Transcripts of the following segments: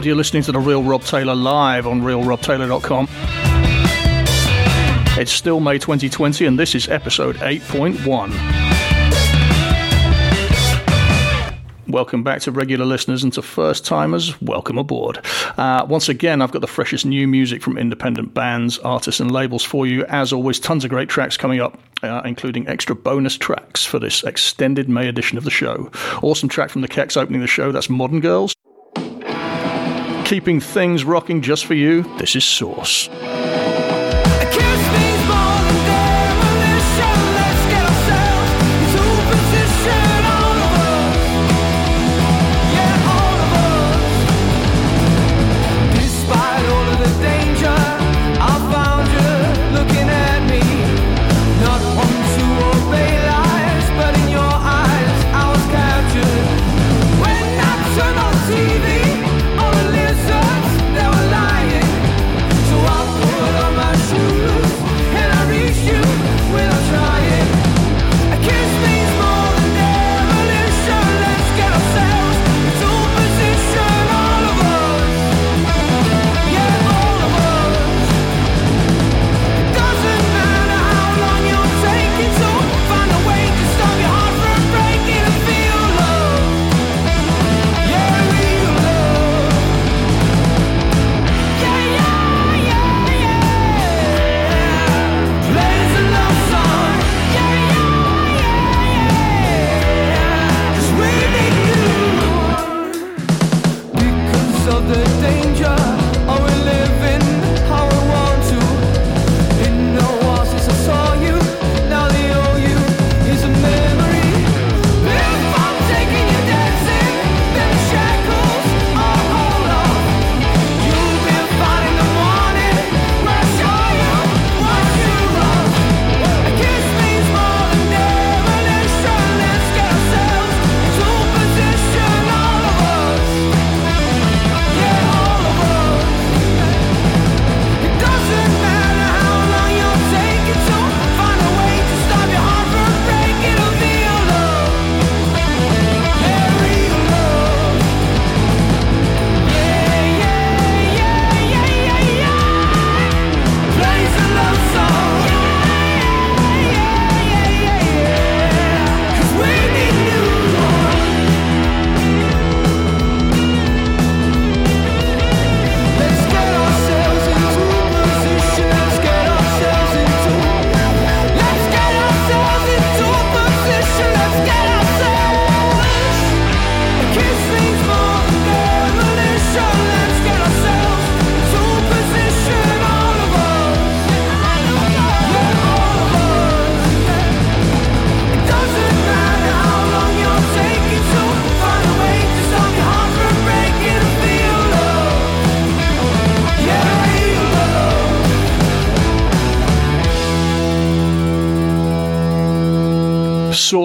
world. You're listening to The Real Rob Taylor live on realrobtaylor.com. It's still May 2020, and this is episode 8.1. Welcome back to regular listeners and to first timers. Welcome aboard. Uh, once again, I've got the freshest new music from independent bands, artists, and labels for you. As always, tons of great tracks coming up. Uh, including extra bonus tracks for this extended May edition of the show. Awesome track from the Kecks opening the show, that's Modern Girls keeping things rocking just for you, this is Sauce.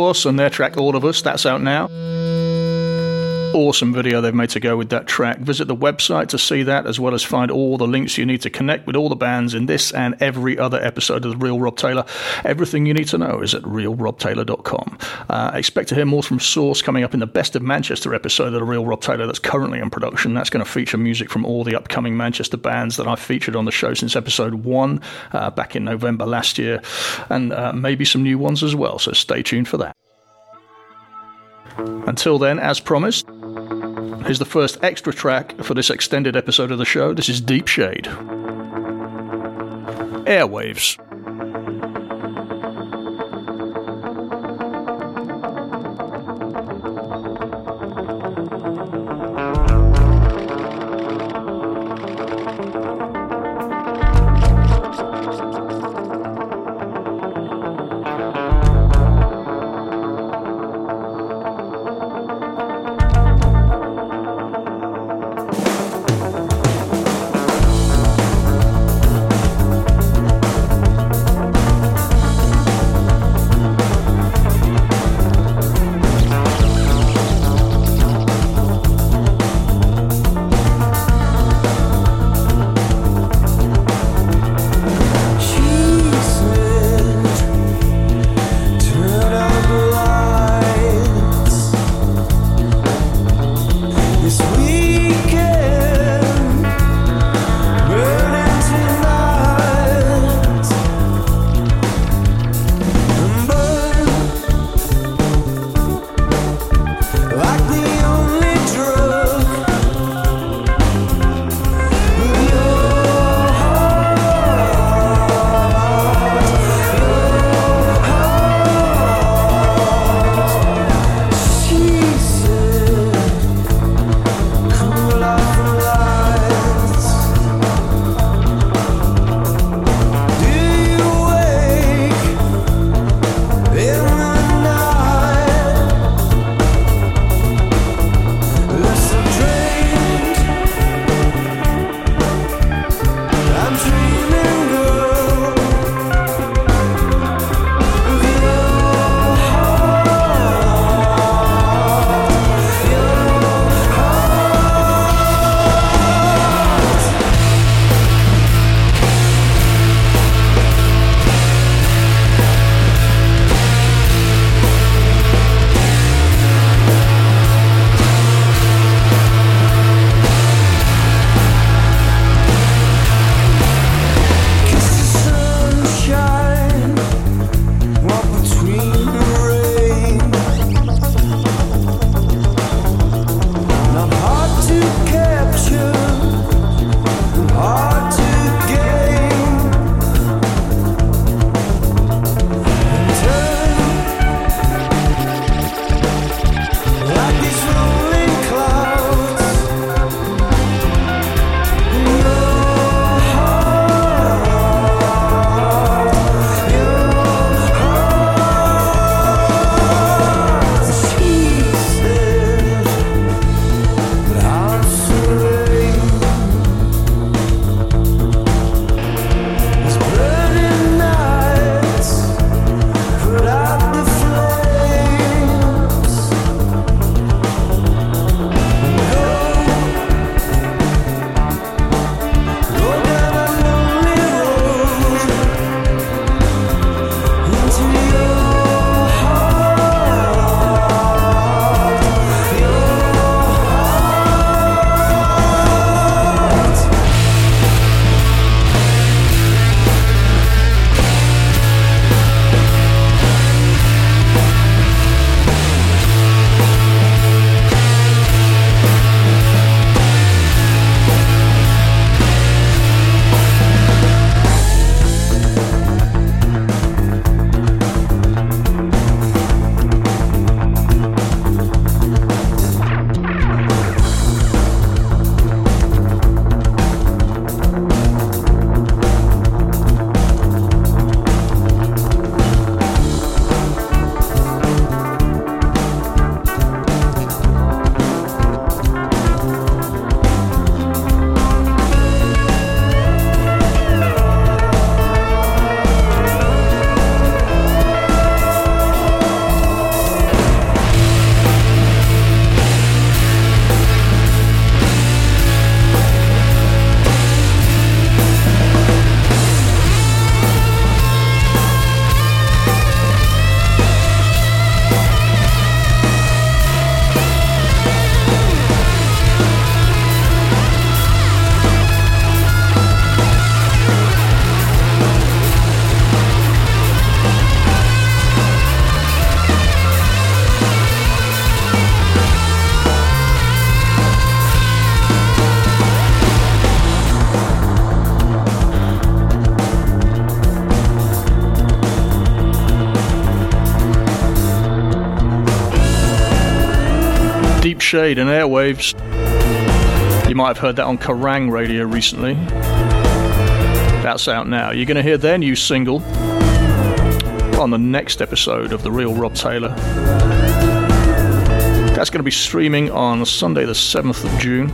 Sauce and their track All of Us. That's out now awesome video they've made to go with that track. Visit the website to see that, as well as find all the links you need to connect with all the bands in this and every other episode of The Real Rob Taylor. Everything you need to know is at realrobtaylor.com. Uh, expect to hear more from Sauce coming up in the Best of Manchester episode of The Real Rob Taylor that's currently in production. That's going to feature music from all the upcoming Manchester bands that I've featured on the show since episode one uh, back in November last year, and uh, maybe some new ones as well, so stay tuned for that. Until then, as promised, here's the first extra track for this extended episode of the show. This is Deepshade. Airwaves. Shade and Airwaves. You might have heard that on Kerrang radio recently. That's out now. You're going to hear their new single on the next episode of The Real Rob Taylor. That's going to be streaming on Sunday, the 7th of June.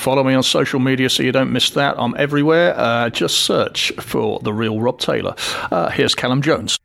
Follow me on social media so you don't miss that. I'm everywhere. Uh, just search for The Real Rob Taylor. Uh, here's Callum Jones.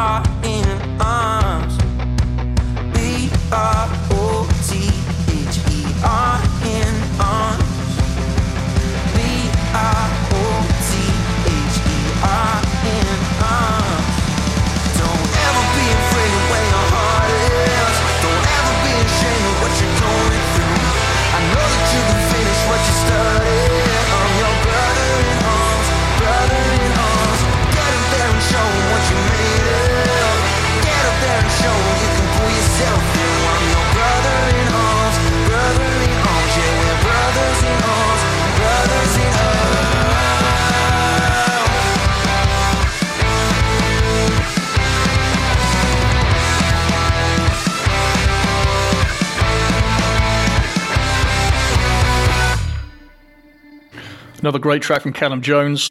far. Another great track from Callum Jones.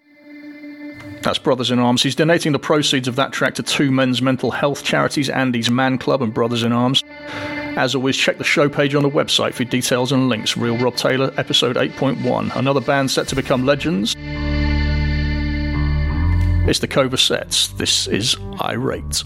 That's Brothers in Arms. He's donating the proceeds of that track to two men's mental health charities, Andy's Man Club and Brothers in Arms. As always, check the show page on the website for details and links. Real Rob Taylor, episode 8.1. Another band set to become legends. It's the Covasettes. This is Irate.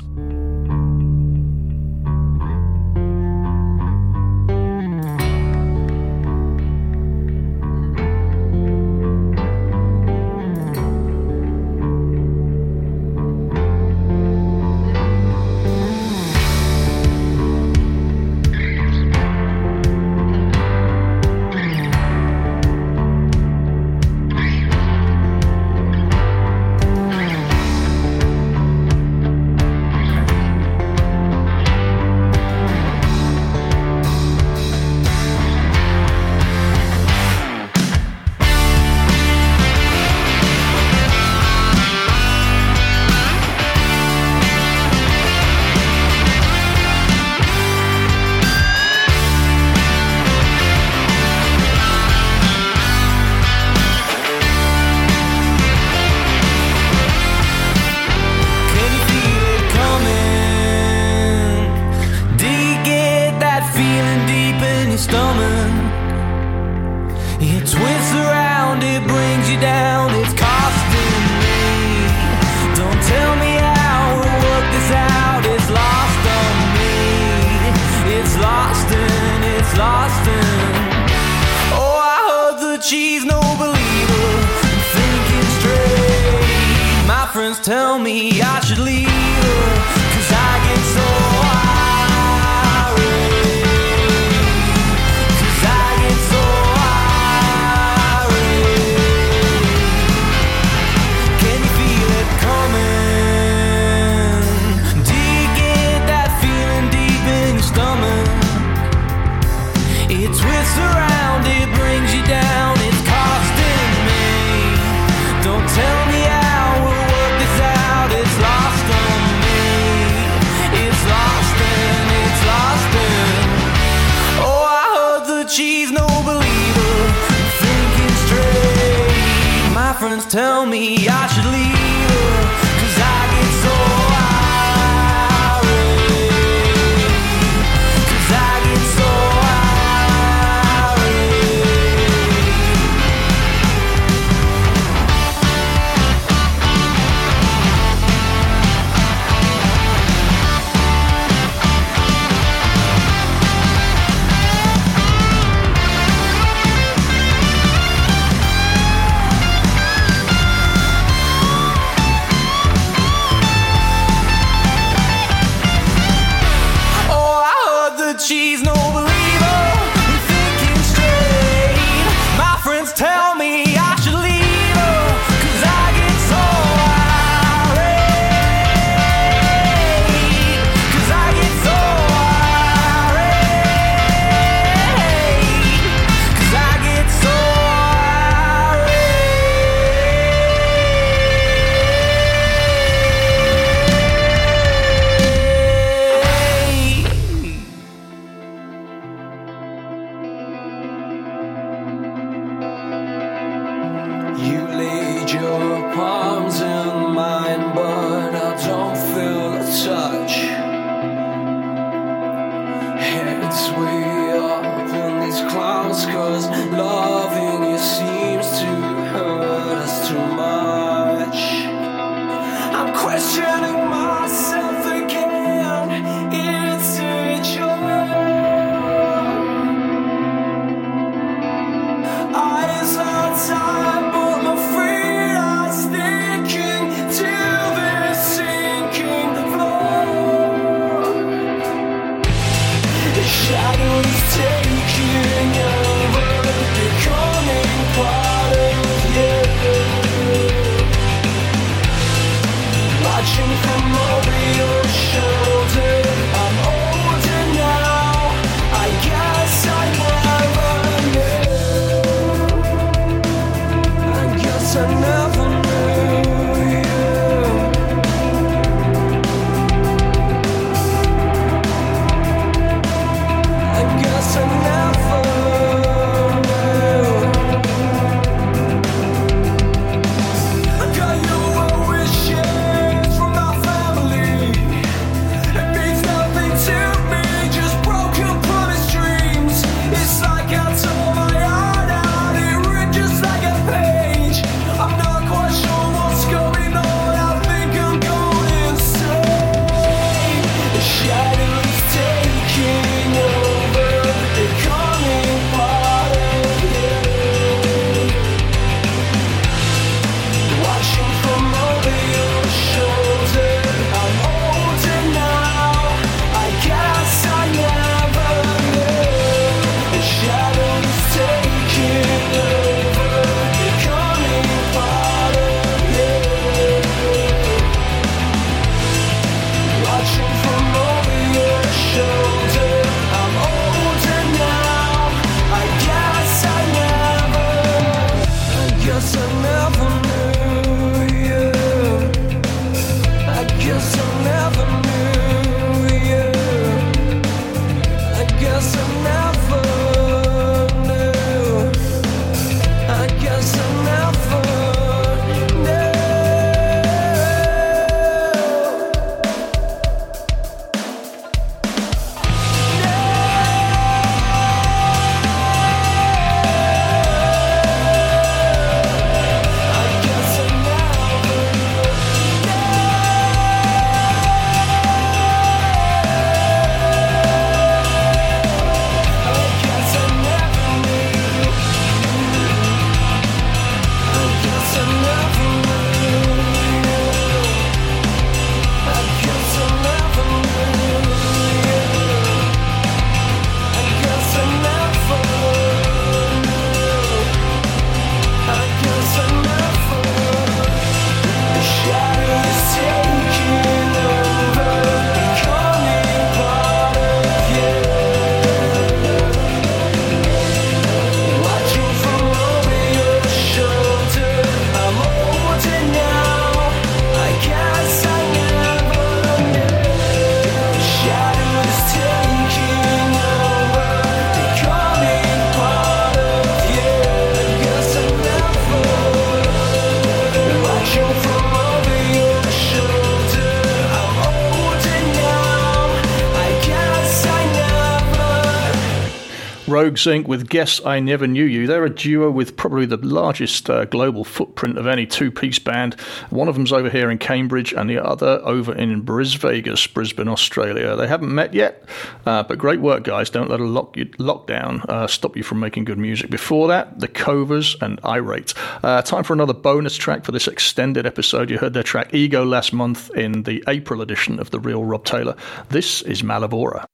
Rogues Inc. with Guess I Never Knew You. They're a duo with probably the largest uh, global footprint of any two piece band. One of them's over here in Cambridge and the other over in Bris Vegas, Brisbane, Australia. They haven't met yet, uh, but great work, guys. Don't let a lock you, lockdown uh, stop you from making good music. Before that, The Covers and Irate. Uh, time for another bonus track for this extended episode. You heard their track Ego last month in the April edition of The Real Rob Taylor. This is Mallavora.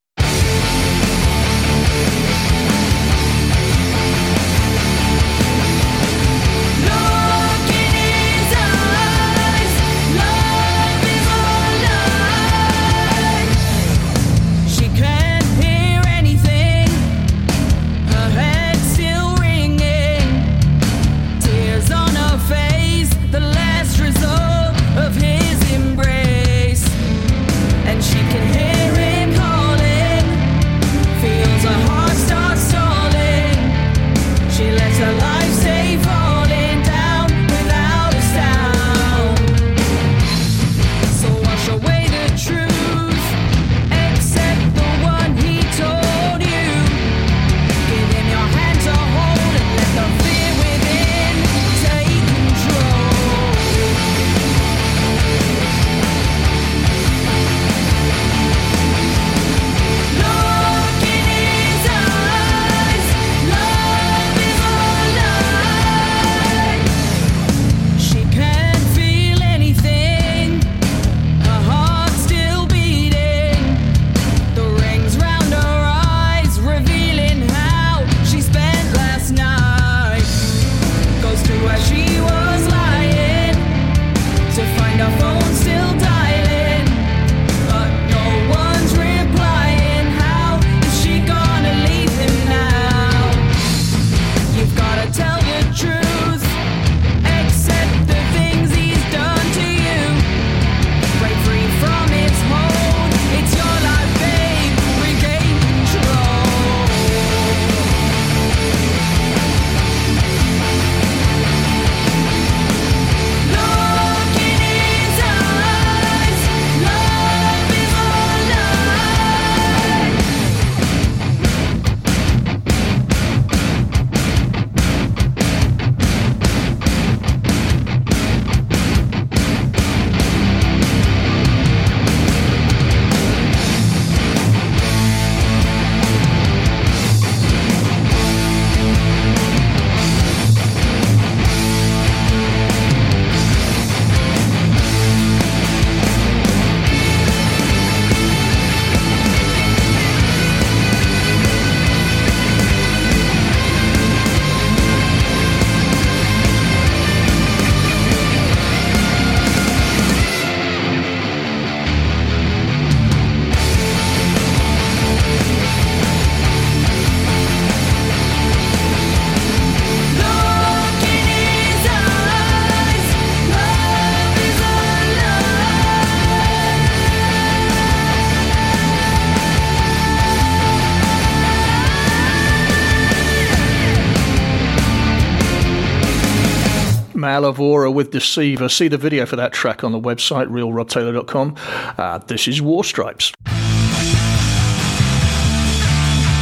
Mallavora with Deceiver. See the video for that track on the website, realrobtaylor.com. Uh, this is War Stripes.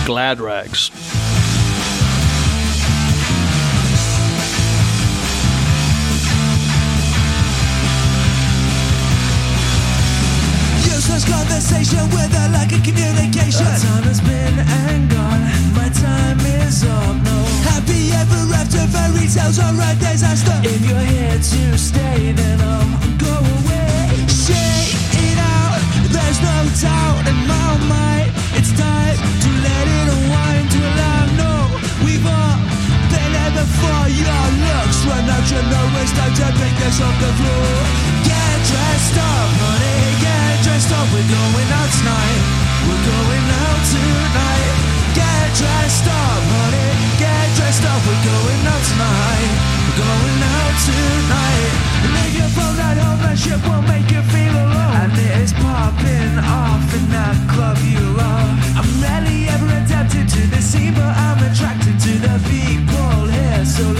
Glad Rags. Conversation with a lack of communication. Our time has been and gone. My time is up. No happy ever after fairy tales or a disaster. If you're here to stay, then I'll go away. Shake it out. There's no doubt in my mind. It's time to let it unwind. Till I know we've all been there before. Your looks run out. You know it's time to pick this off the floor. Get dressed up, honey. Get dressed up. We're going out tonight. We're going out tonight. Get dressed up, honey. Get dressed up. We're going out tonight. We're going out tonight. Leave your phone at home. That shit won't make you feel alone. And it is popping off in that club you love. I'm rarely ever adapted to the scene, but I'm attracted to the people here. So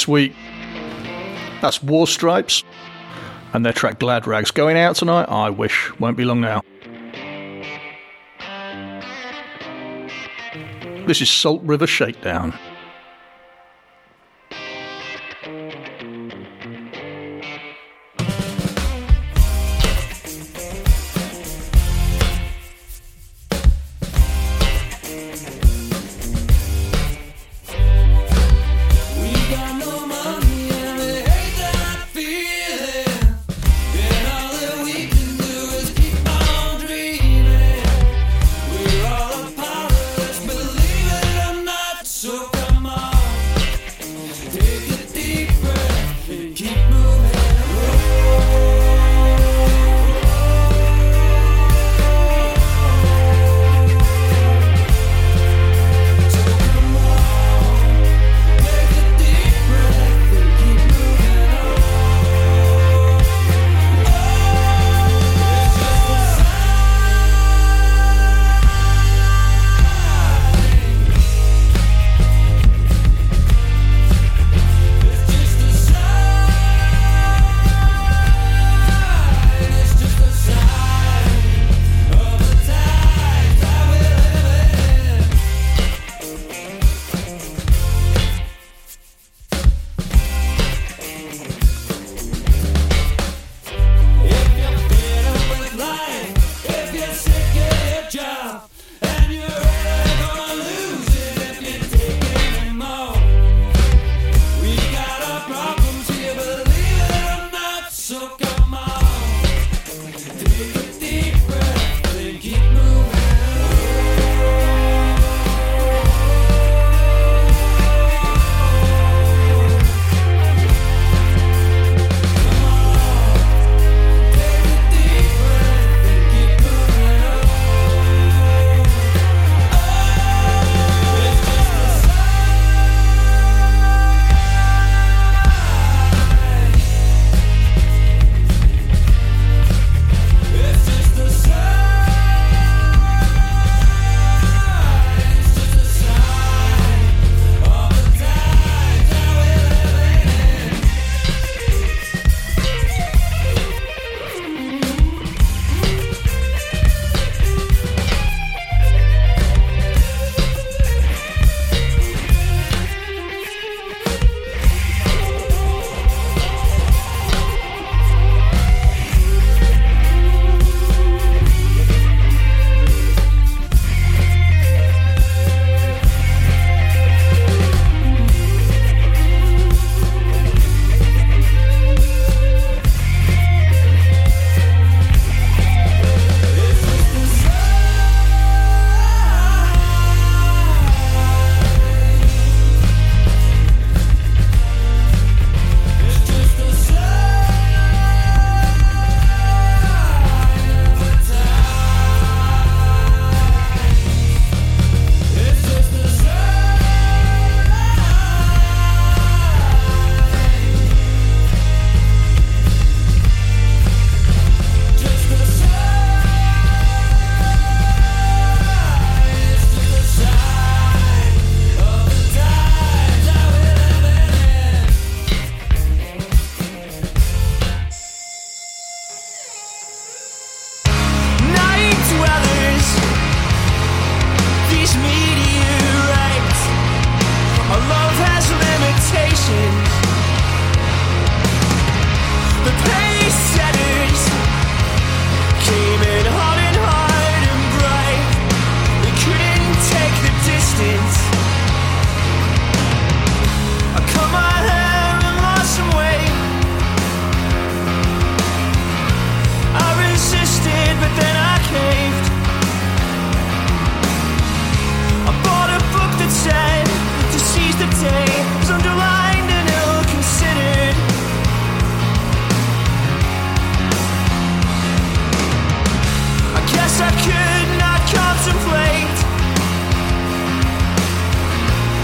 this week. That's War Stripes and their track Glad Rags. Going out tonight? I wish. Won't be long now. This is Salt River Shakedown.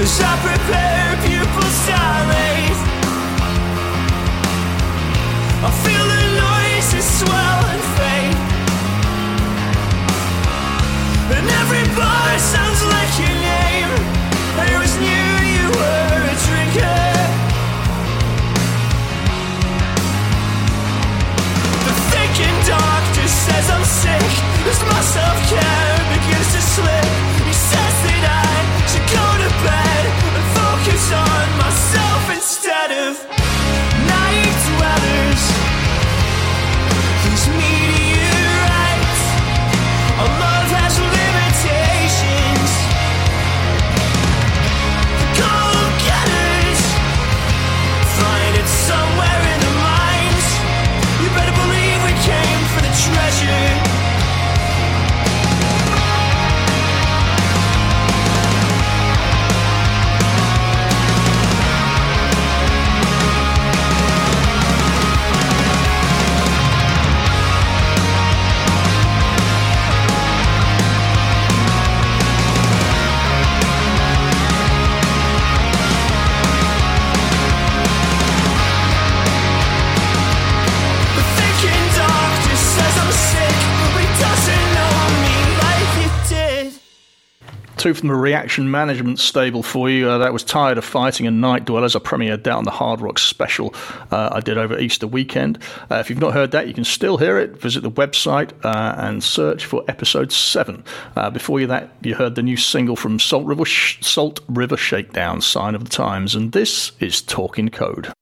As I prepare pupils dilate I feel the noises swell and fade And every bar sounds like your name I always knew you were a drinker The thinking doctor says I'm sick. As my self-care begins to slip should go to bed And focus on myself instead of Two from the Reaction Management stable for you. Uh, that was Tired of Fighting and Night Dwellers, a premiere down the Hard Rock special uh, I did over Easter weekend. Uh, if you've not heard that, you can still hear it. Visit the website uh, and search for episode 7. Uh, before you that, you heard the new single from Salt River, Sh- Salt River Shakedown, Sign of the Times, and this is Talk In Code.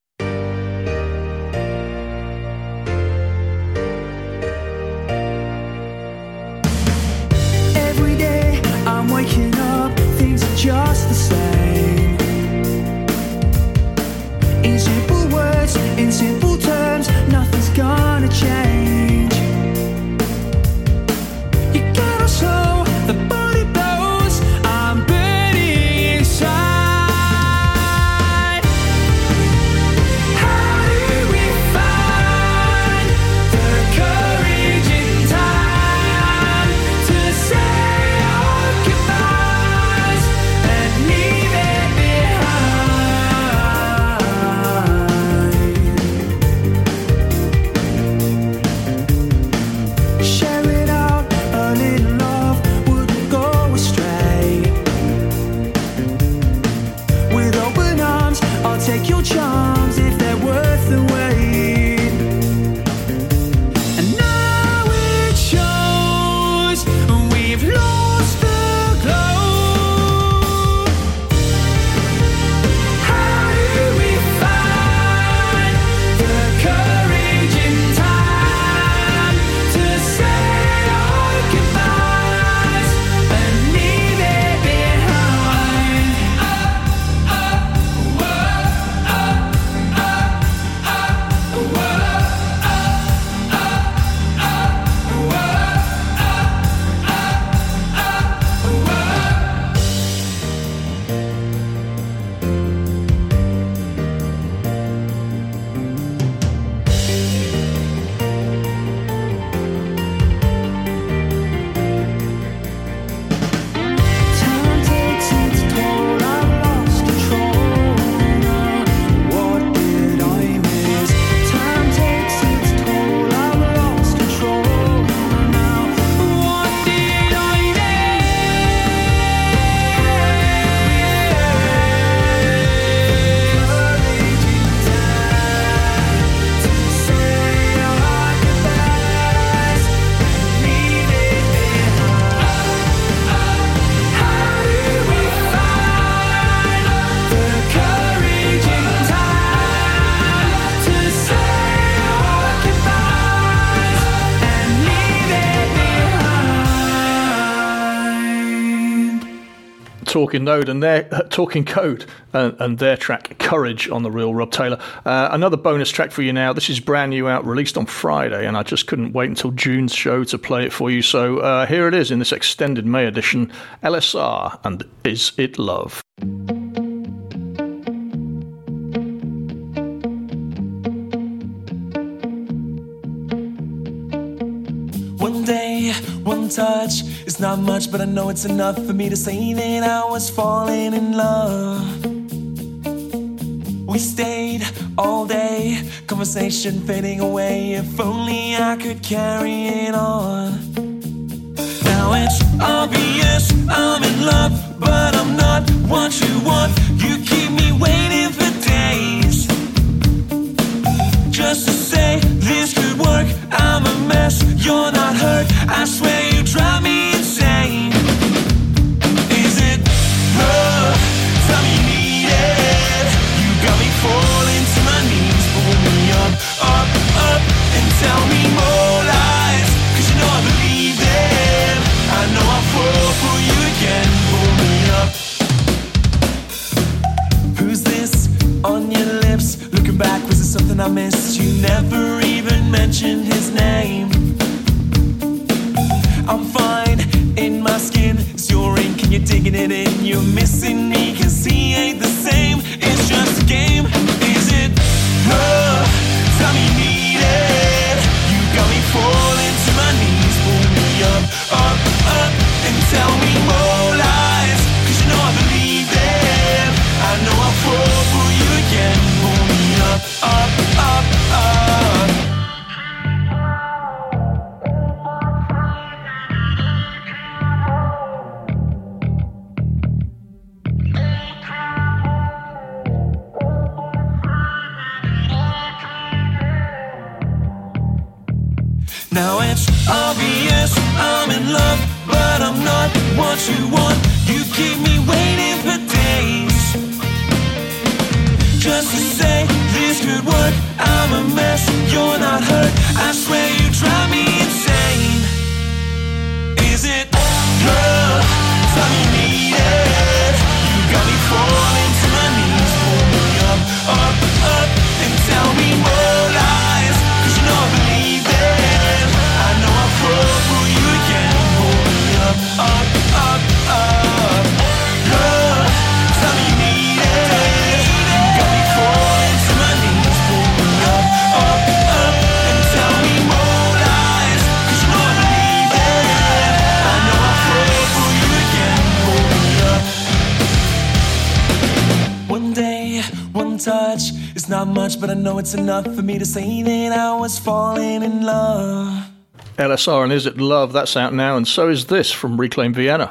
Talking Node and their uh, Talk In Code and, and their track Courage on the real Rob Taylor. Uh, another bonus track for you now. This is brand new out, released on Friday, and I just couldn't wait until June's show to play it for you. So uh, here it is in this extended May edition LSR and Is It Love? one touch. It's not much, but I know it's enough for me to say that I was falling in love. We stayed all day, conversation fading away. If only I could carry it on. Now it's obvious I'm in love, but I'm not what you want. You keep me waiting for days just to say this could work. I'm a mess, you're not hurt. I it's enough for me to say that I was falling in love. LSR and Is It Love, that's out now, and so is this from Reclaim Vienna.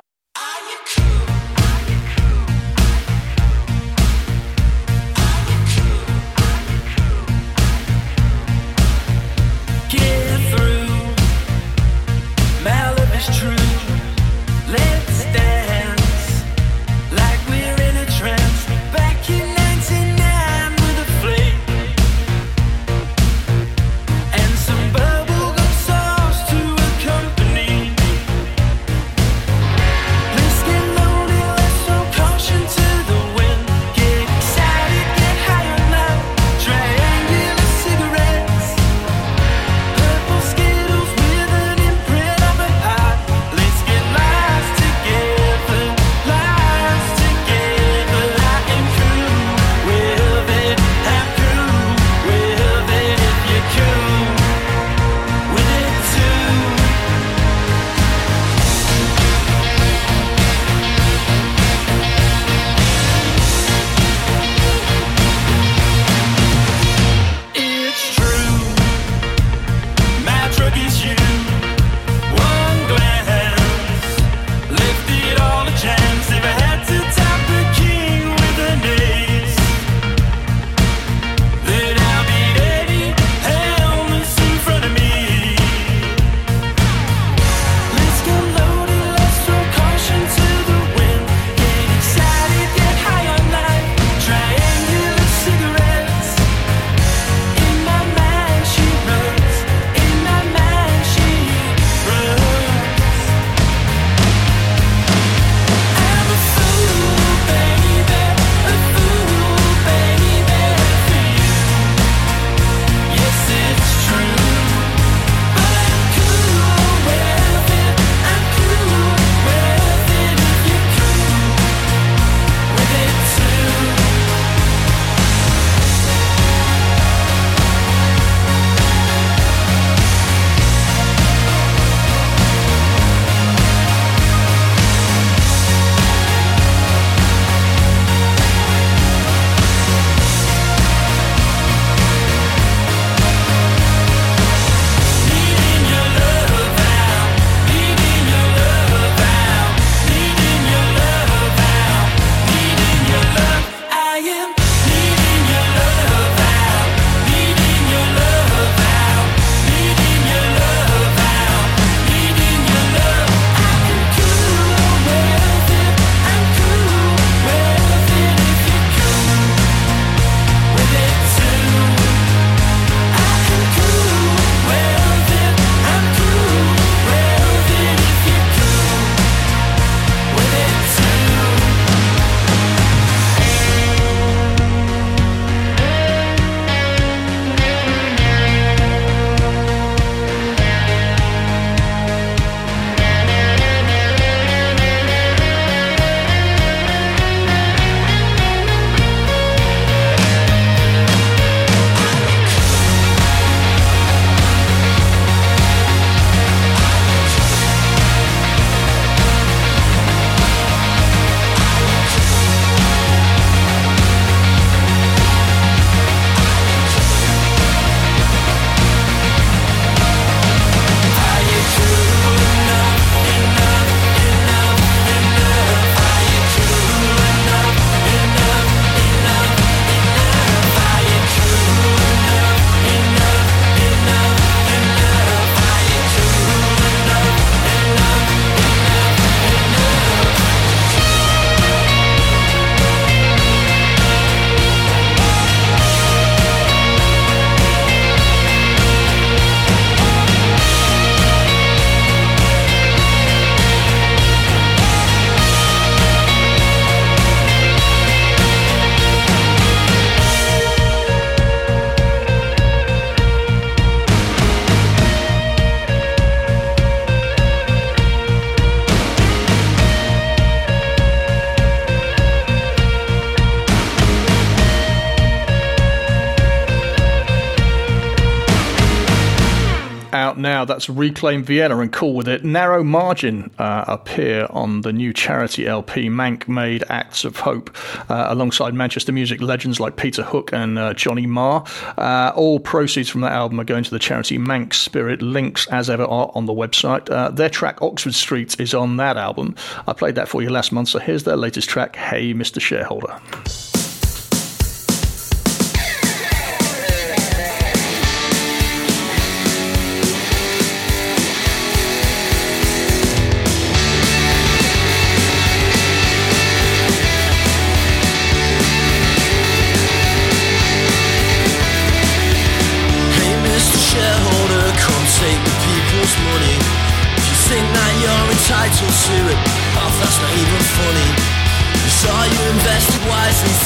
Out now. That's Reclaim Vienna and Cool with It. Narrow Margin uh, appear on the new charity LP Mank Made Acts of Hope uh, alongside Manchester music legends like Peter Hook and uh, Johnny Marr. Uh, all proceeds from that album are going to the charity Mank Spirit. Links, as ever, are on the website. Uh, their track Oxford Street is on that album. I played that for you last month, so here's their latest track, Hey Mr. Shareholder.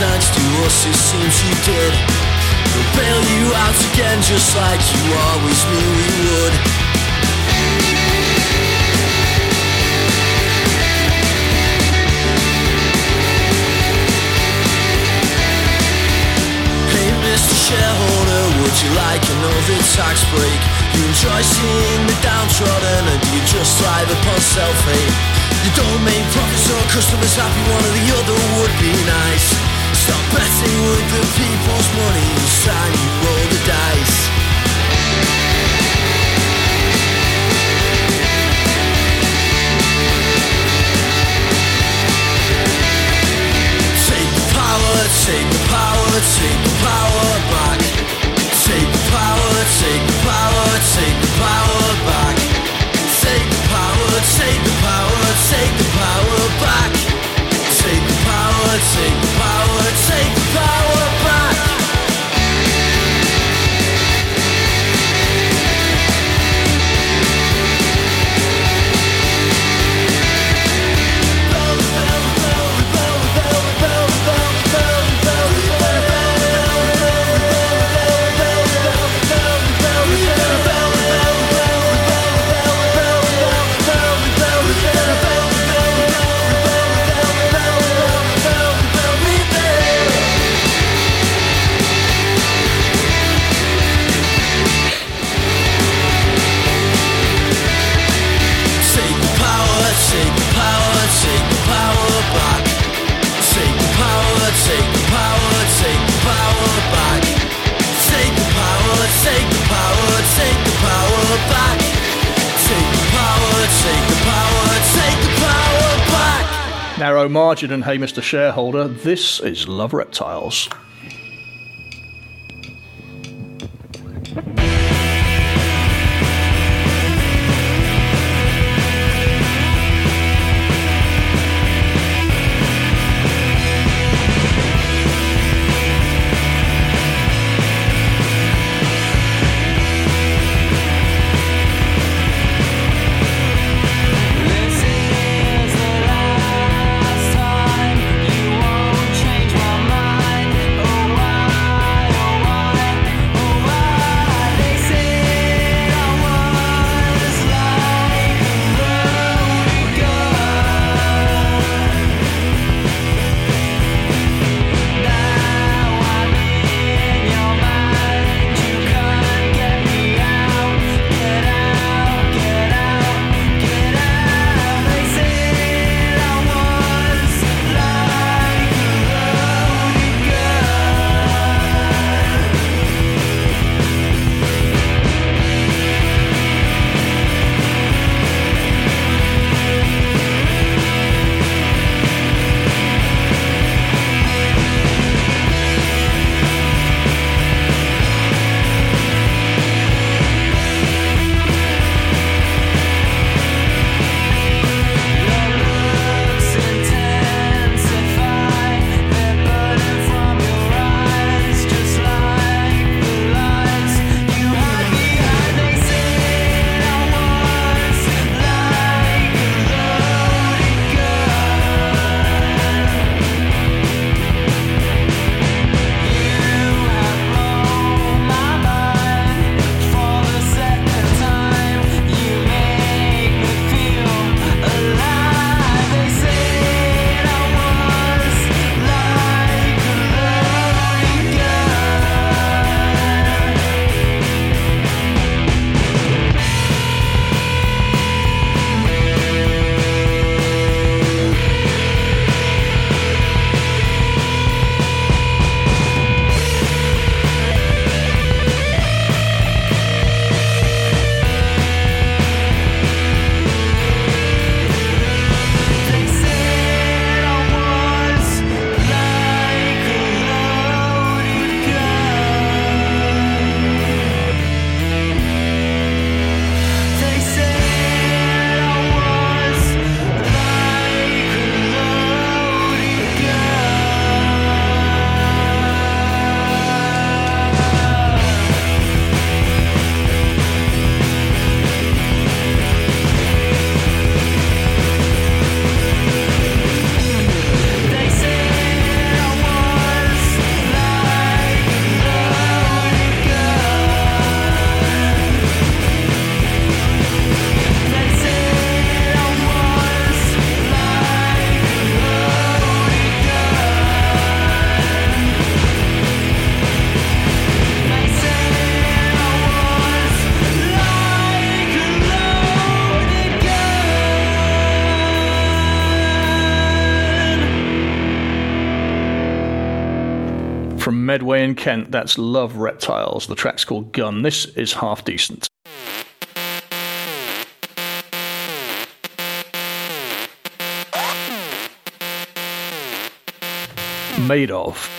Thanks to us, it seems you did. We'll bail you out again, just like you always knew we would. Hey, Mr. Shareholder, would you like another tax break? You enjoy seeing the downtrodden and you just thrive upon self-hate. You don't make profits or customers happy, one or the other would be nice. Stop with the people's money, time you roll the dice. Take the power, take the power, take the power back. Take the power, take the power, take the power back. Take the power, take the power, take the power back. Power, take power, take power Margin and Hey Mr. Shareholder. This is Love Reptiles. Kent, that's Love Reptiles. The track's called Gun. This is half decent. Made of.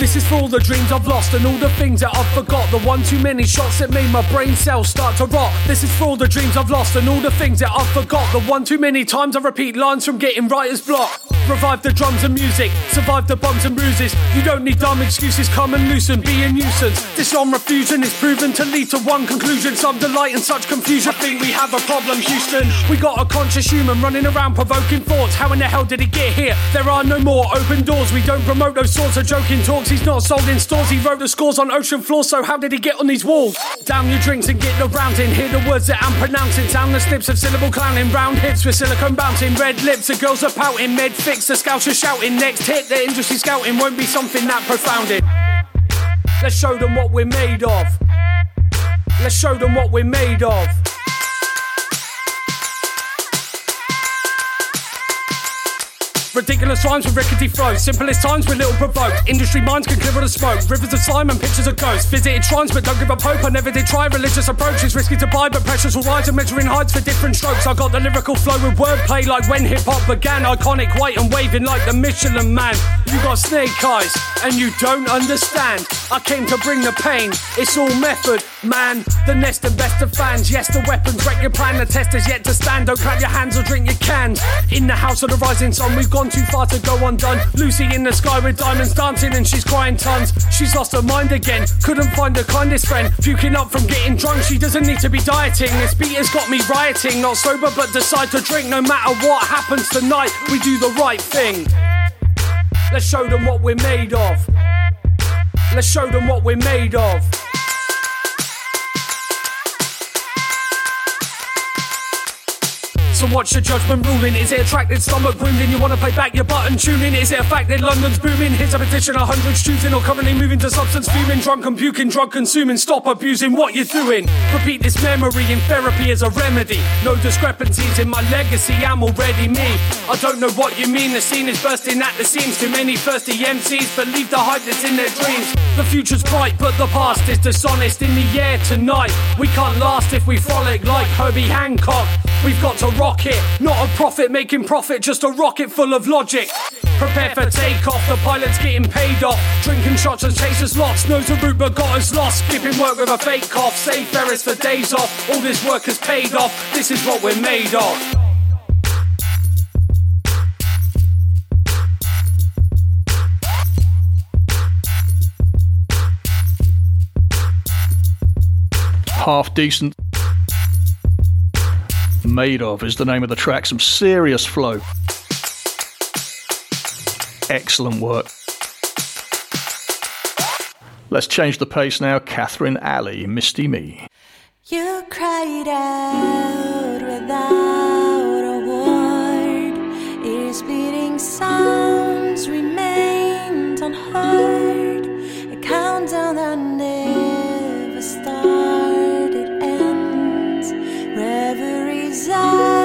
This is for all the dreams I've lost and all the things that I've forgot. The one too many shots that made my brain cells start to rot. This is for all the dreams I've lost and all the things that I've forgot. The one too many times I repeat lines from getting writer's block. Revive the drums and music, survive the bumps and bruises. You don't need dumb excuses, come and loosen, be a nuisance. This genre fusion is proven to lead to one conclusion. Some delight in such confusion, think we have a problem, Houston. We got a conscious human running around provoking thoughts. How in the hell did he get here? There are no more open doors. We don't promote those sorts of joking talks. He's not sold in stores. He wrote the scores on ocean floors. So how did he get on these walls? Down your drinks and get the rounds in. Hear the words that I'm pronouncing. Sound the snips of syllable clowning. Round hips with silicone bouncing. Red lips. The girls are pouting. Med fix. The scouts are shouting. Next hit. The industry scouting won't be something that profounded. Let's show them what we're made of. Let's show them what we're made of. Ridiculous rhymes with rickety flows. Simplest times with little provoke. Industry minds can clear the smoke. Rivers of slime and pictures of ghosts. Visited shrines but don't give up hope. I never did try. Religious approaches. risky to buy, but pressures will rise. I'm measuring heights for different strokes. I got the lyrical flow with wordplay like when hip hop began. Iconic, white and waving like the Michelin man. You got snake eyes and you don't understand. I came to bring the pain. It's all method, man. The nest and best of fans. Yes, the weapons wreck your plan. The test is yet to stand. Don't clap your hands or drink your cans. In the house of the rising sun, we've too far to go undone. Lucy in the sky with diamonds dancing and she's crying tons. She's lost her mind again. Couldn't find the kindest friend. Puking up from getting drunk. She doesn't need to be dieting. This beat has got me rioting. Not sober, but decide to drink. No matter what happens tonight, we do the right thing. Let's show them what we're made of. Let's show them what we're made of. So what's your judgment ruling? Is it attracted, stomach wounding? You wanna play back your button tuning? Is it a fact that London's booming? Here's a petition, a hundred choosing or currently moving to substance fuming, drunk and puking, drug consuming. Stop abusing what you're doing. Repeat this memory in therapy as a remedy. No discrepancies in my legacy, I'm already me. I don't know what you mean, the scene is bursting at the seams. Too many thirsty MCs believe the hype that's in their dreams. The future's bright, but the past is dishonest. In the air tonight, we can't last if we frolic like Herbie Hancock. We've got to rock it, not a profit making profit, just a rocket full of logic. Prepare for takeoff, the pilot's getting paid off. Drinking shots and chasers lost, knows the route but got us lost. Skipping work with a fake cough, save Ferris for days off. All this work has paid off, this is what we're made of. Half decent. Made of is the name of the track. Some serious flow. Excellent work. Let's change the pace now. Catherine Alley, Misty Me. You cried out without a word. Ears beating sounds remained unheard. A countdown Reveries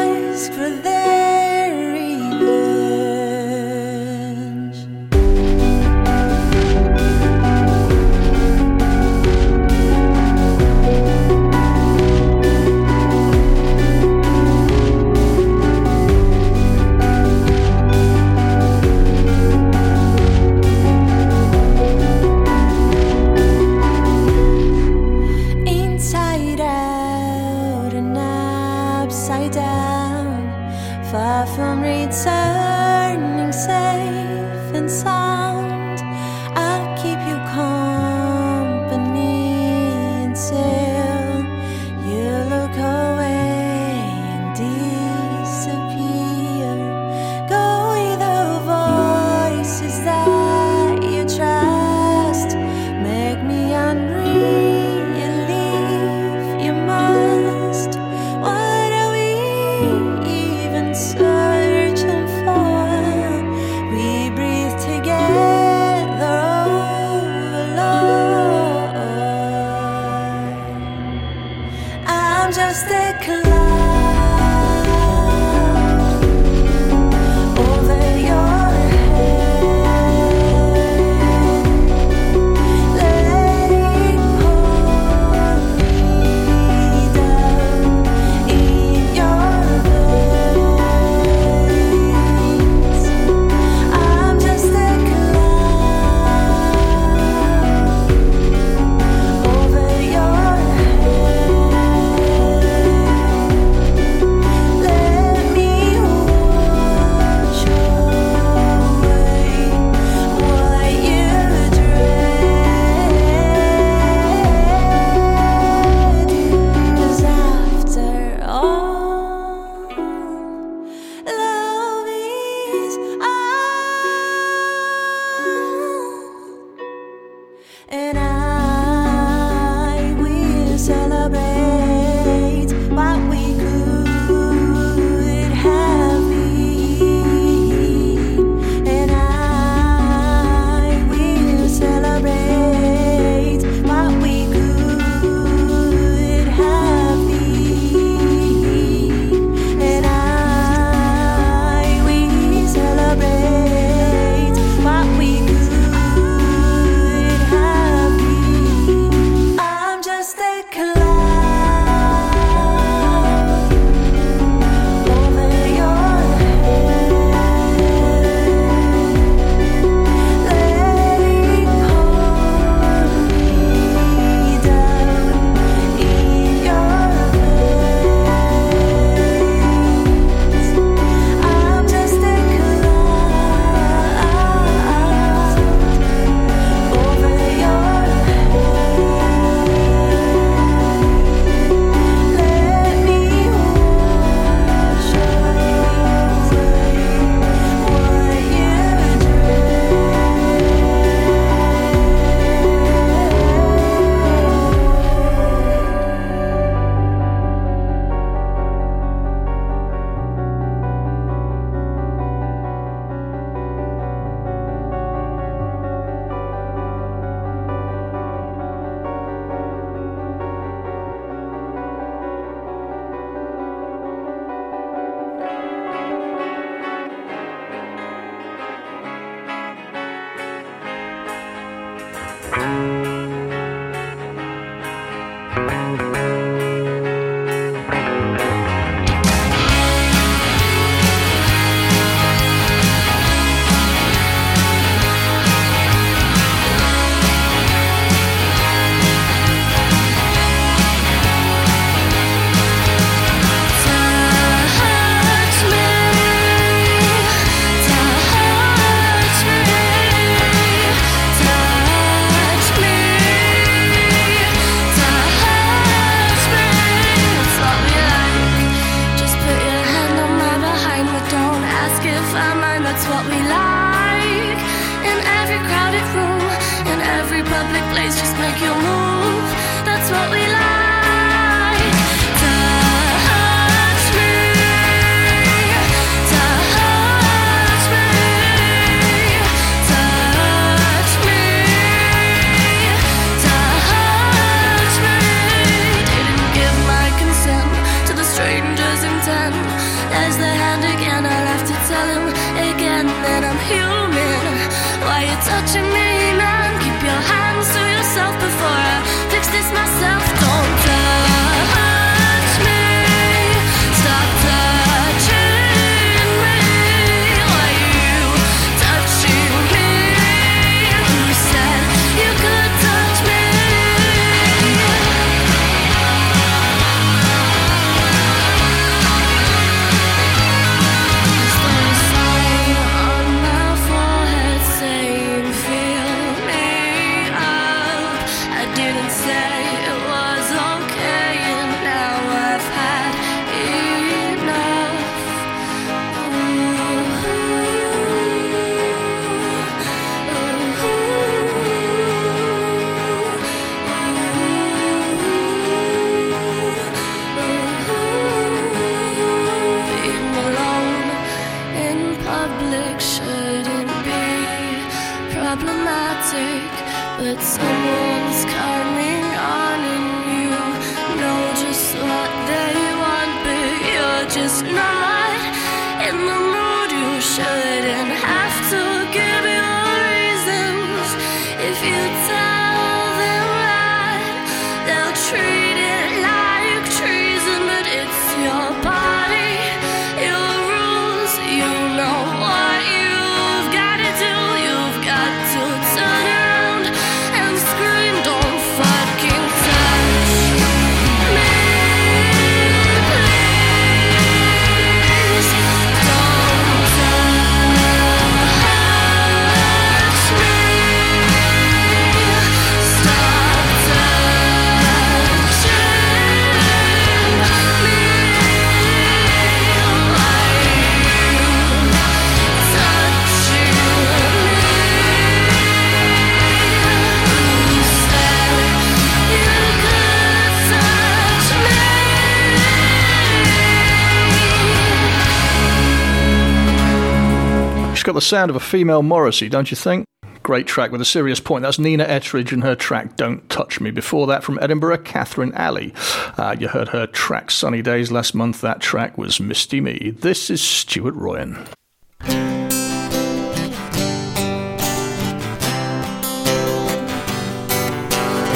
got the sound of a female Morrissey, don't you think? Great track with a serious point. That's Nina Ettridge and her track Don't Touch Me. Before that, from Edinburgh, Catherine Alley. Uh, you heard her track Sunny Days last month. That track was Misty Me. This is Stuart Royan.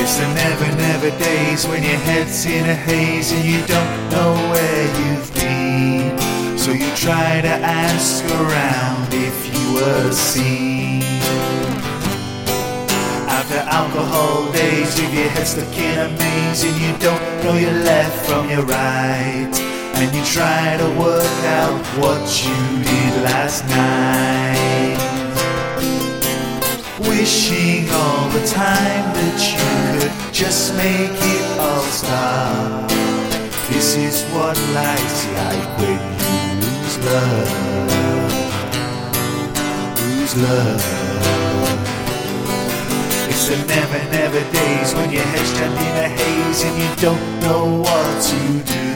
It's the never, never days when your head's in a haze and you don't know where you've been. Try to ask around if you were seen. After alcohol days with your head stuck in a maze and you don't know your left from your right. And you try to work out what you did last night wishing all the time that you could just make it all stop. This is what life's like when love. Lose love. It's the never, never days when your head's jammed in a haze and you don't know what to do.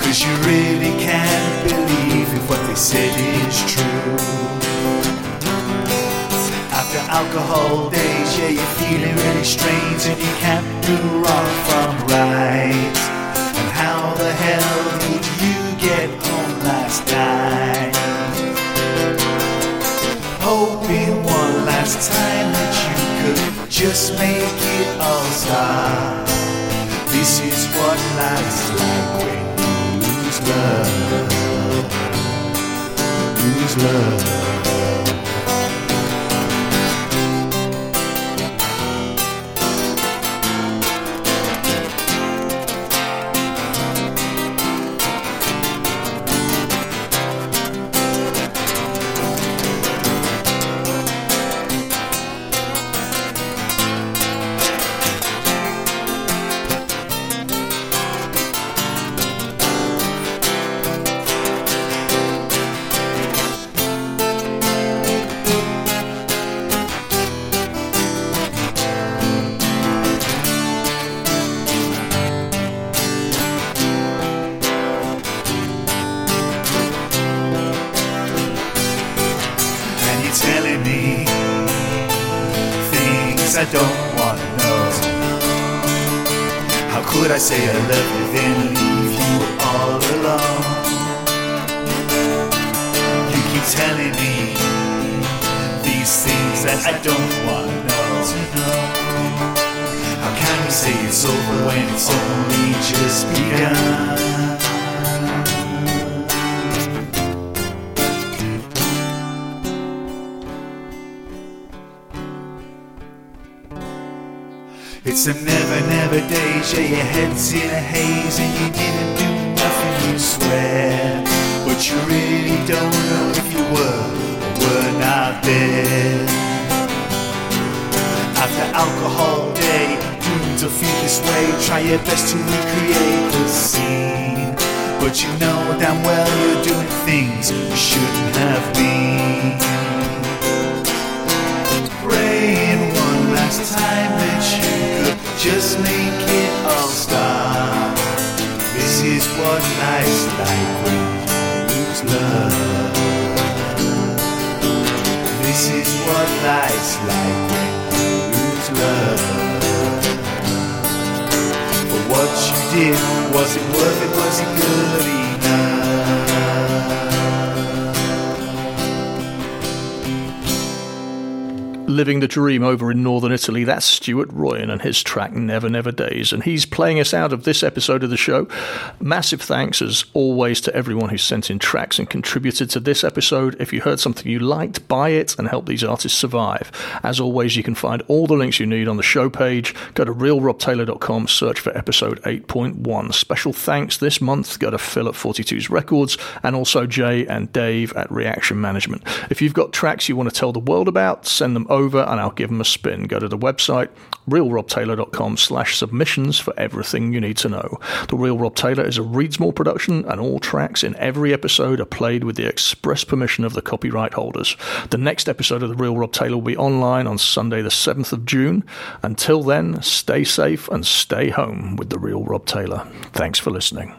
Cause you really can't believe if what they said is true. After alcohol days, yeah, you're feeling really strange and you can't do wrong from right. And how the hell did you get last night? Hoping one last time that you could just make it all stop. This is what life's like when you lose love. Lose love. Telling me these things that I don't want to know. How can you say it's over when it's only just begun? It's a never, never day, Yeah, your head's in a haze and you didn't do nothing, you swear. But you really don't know if you were or were not there. After alcohol day, doomed to feel this way. Try your best to recreate the scene. But you know damn well you're doing things you shouldn't have been praying one last time that you could just make it all stop. This is what life's like This is what life's like when you lose love. What you did, was it worth it? Was it good Living the Dream over in northern Italy. That's Stuart Royan and his track Never Never Days. And he's playing us out of this episode of the show. Massive thanks, as always, to everyone who sent in tracks and contributed to this episode. If you heard something you liked, buy it and help these artists survive. As always, you can find all the links you need on the show page. Go to realrobtaylor.com, search for episode 8.1. Special thanks this month go to Phil at 42's Records and also Jay and Dave at Reaction Management. If you've got tracks you want to tell the world about, send them over and I'll give them a spin. Go to the website realrobtaylor.com slash submissions for everything you need to know. The Real Rob Taylor is a Readsmore production and all tracks in every episode are played with the express permission of the copyright holders. The next episode of The Real Rob Taylor will be online on Sunday the 7th of June. Until then, stay safe and stay home with The Real Rob Taylor. Thanks for listening.